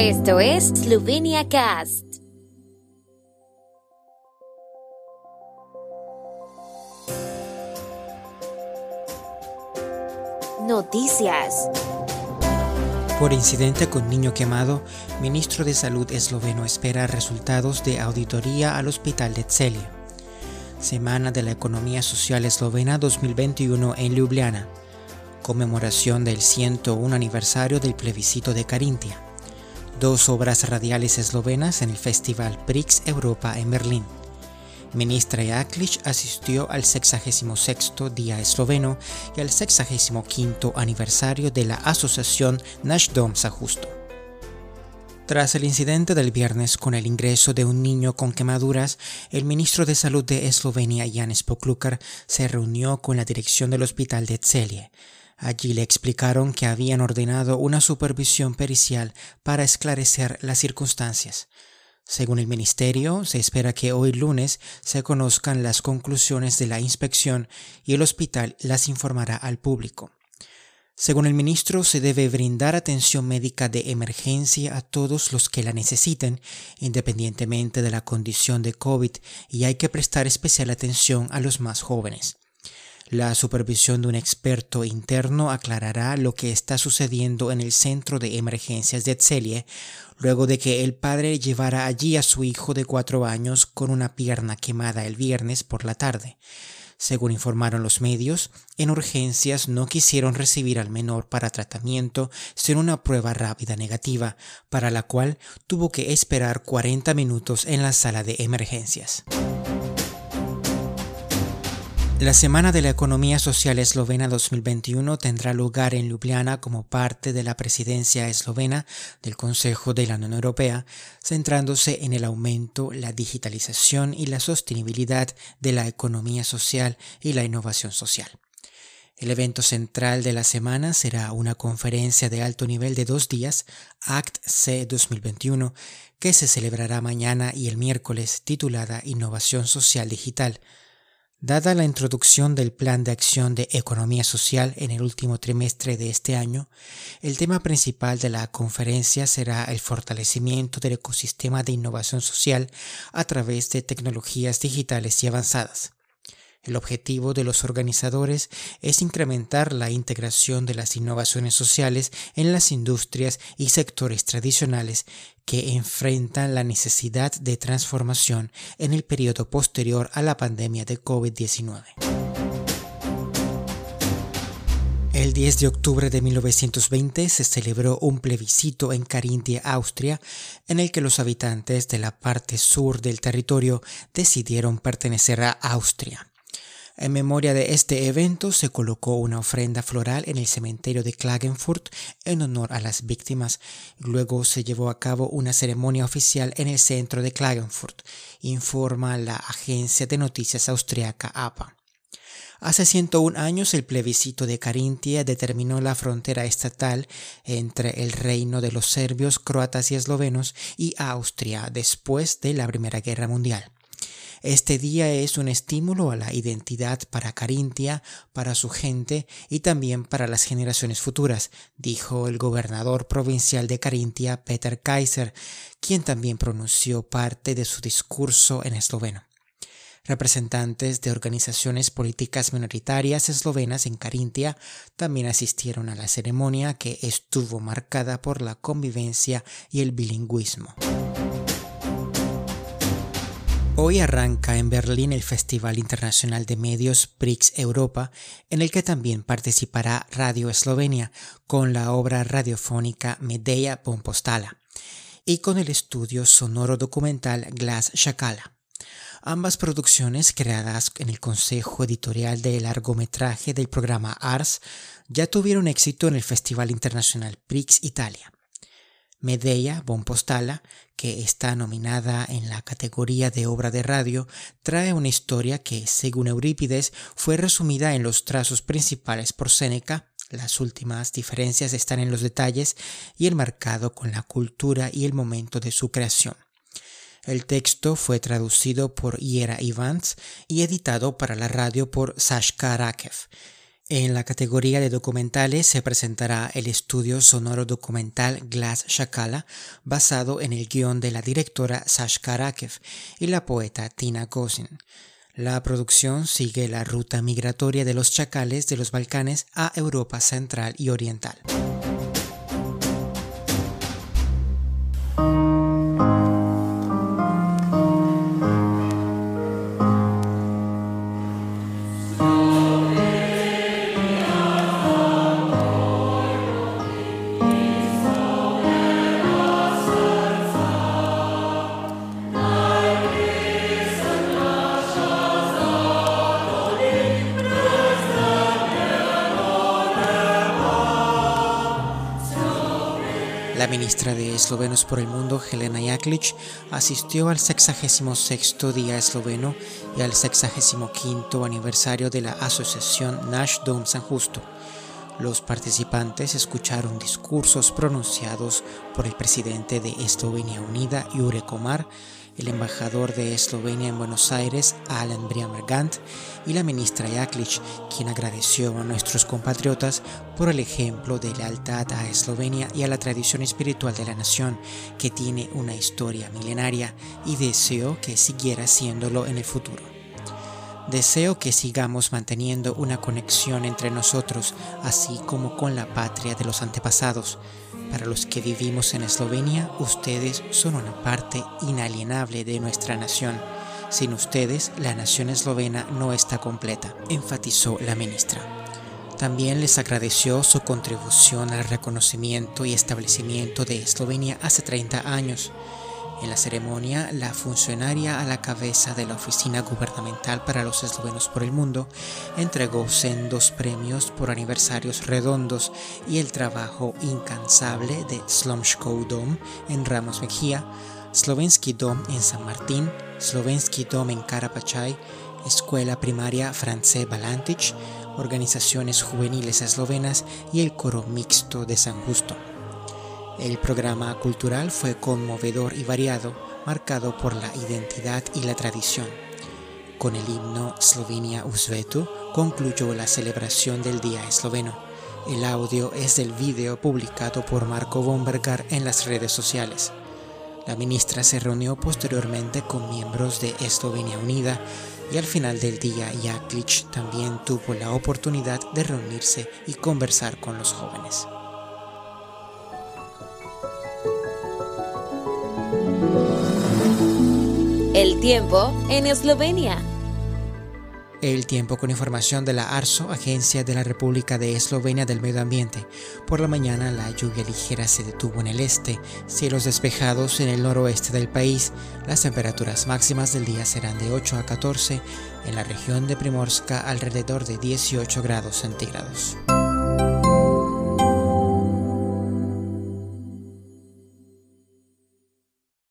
Esto es Slovenia Cast. Noticias. Por incidente con niño quemado, ministro de Salud esloveno espera resultados de auditoría al hospital de Celia. Semana de la Economía Social Eslovena 2021 en Ljubljana. Conmemoración del 101 aniversario del plebiscito de Carintia. Dos obras radiales eslovenas en el Festival Prix Europa en Berlín. Ministra Jaklic asistió al 66 Día Esloveno y al 65 aniversario de la asociación Naš Dom za Justo. Tras el incidente del viernes con el ingreso de un niño con quemaduras, el ministro de Salud de Eslovenia, Janis Poklukar, se reunió con la dirección del hospital de Celje. Allí le explicaron que habían ordenado una supervisión pericial para esclarecer las circunstancias. Según el ministerio, se espera que hoy lunes se conozcan las conclusiones de la inspección y el hospital las informará al público. Según el ministro, se debe brindar atención médica de emergencia a todos los que la necesiten, independientemente de la condición de COVID, y hay que prestar especial atención a los más jóvenes. La supervisión de un experto interno aclarará lo que está sucediendo en el centro de emergencias de Etzelie, luego de que el padre llevara allí a su hijo de cuatro años con una pierna quemada el viernes por la tarde. Según informaron los medios, en urgencias no quisieron recibir al menor para tratamiento sin una prueba rápida negativa, para la cual tuvo que esperar 40 minutos en la sala de emergencias. La Semana de la Economía Social Eslovena 2021 tendrá lugar en Ljubljana como parte de la presidencia eslovena del Consejo de la Unión Europea, centrándose en el aumento, la digitalización y la sostenibilidad de la economía social y la innovación social. El evento central de la semana será una conferencia de alto nivel de dos días, ACT C 2021, que se celebrará mañana y el miércoles titulada Innovación Social Digital Dada la introducción del Plan de Acción de Economía Social en el último trimestre de este año, el tema principal de la conferencia será el fortalecimiento del ecosistema de innovación social a través de tecnologías digitales y avanzadas. El objetivo de los organizadores es incrementar la integración de las innovaciones sociales en las industrias y sectores tradicionales que enfrentan la necesidad de transformación en el periodo posterior a la pandemia de COVID-19. El 10 de octubre de 1920 se celebró un plebiscito en Carintia, Austria, en el que los habitantes de la parte sur del territorio decidieron pertenecer a Austria. En memoria de este evento se colocó una ofrenda floral en el cementerio de Klagenfurt en honor a las víctimas. Luego se llevó a cabo una ceremonia oficial en el centro de Klagenfurt, informa la agencia de noticias austriaca APA. Hace 101 años el plebiscito de Carintia determinó la frontera estatal entre el reino de los serbios, croatas y eslovenos y Austria después de la Primera Guerra Mundial. Este día es un estímulo a la identidad para Carintia, para su gente y también para las generaciones futuras, dijo el gobernador provincial de Carintia, Peter Kaiser, quien también pronunció parte de su discurso en esloveno. Representantes de organizaciones políticas minoritarias eslovenas en Carintia también asistieron a la ceremonia que estuvo marcada por la convivencia y el bilingüismo. Hoy arranca en Berlín el Festival Internacional de Medios Prix Europa, en el que también participará Radio Eslovenia con la obra radiofónica Medea Pompostala y con el estudio sonoro documental Glass Shakala. Ambas producciones, creadas en el consejo editorial de largometraje del programa ARS, ya tuvieron éxito en el Festival Internacional Prix Italia. Medea Bompostala, que está nominada en la categoría de obra de radio, trae una historia que, según Eurípides, fue resumida en los trazos principales por Séneca. Las últimas diferencias están en los detalles y enmarcado con la cultura y el momento de su creación. El texto fue traducido por Yera Ivans y editado para la radio por Sashka Rakev. En la categoría de documentales se presentará el estudio sonoro documental Glass Shakala, basado en el guion de la directora Sash Karakev y la poeta Tina Gosin. La producción sigue la ruta migratoria de los chacales de los Balcanes a Europa Central y Oriental. La ministra de Eslovenos por el Mundo, Helena Jaklic, asistió al 66 Día Esloveno y al 65 aniversario de la asociación Nash Dom San Justo. Los participantes escucharon discursos pronunciados por el presidente de Eslovenia Unida, Jure Komar, el embajador de Eslovenia en Buenos Aires, Alan Briamergant, y la ministra Jaklic, quien agradeció a nuestros compatriotas por el ejemplo de lealtad a Eslovenia y a la tradición espiritual de la nación, que tiene una historia milenaria, y deseó que siguiera siéndolo en el futuro. Deseo que sigamos manteniendo una conexión entre nosotros, así como con la patria de los antepasados. Para los que vivimos en Eslovenia, ustedes son una parte inalienable de nuestra nación. Sin ustedes, la nación eslovena no está completa, enfatizó la ministra. También les agradeció su contribución al reconocimiento y establecimiento de Eslovenia hace 30 años. En la ceremonia, la funcionaria a la cabeza de la Oficina Gubernamental para los Eslovenos por el Mundo entregó sendos premios por aniversarios redondos y el trabajo incansable de Slomshko Dom en Ramos Mejía, Slovensky Dom en San Martín, Slovensky Dom en Karapachay, Escuela Primaria France Balantic, organizaciones juveniles eslovenas y el coro mixto de San Justo. El programa cultural fue conmovedor y variado, marcado por la identidad y la tradición. Con el himno Slovenia Uzvetu concluyó la celebración del Día Esloveno. El audio es del vídeo publicado por Marco Bombergar en las redes sociales. La ministra se reunió posteriormente con miembros de Eslovenia Unida y al final del día Jaklic también tuvo la oportunidad de reunirse y conversar con los jóvenes. El tiempo en Eslovenia. El tiempo con información de la ARSO, Agencia de la República de Eslovenia del Medio Ambiente. Por la mañana la lluvia ligera se detuvo en el este, cielos despejados en el noroeste del país. Las temperaturas máximas del día serán de 8 a 14, en la región de Primorska alrededor de 18 grados centígrados.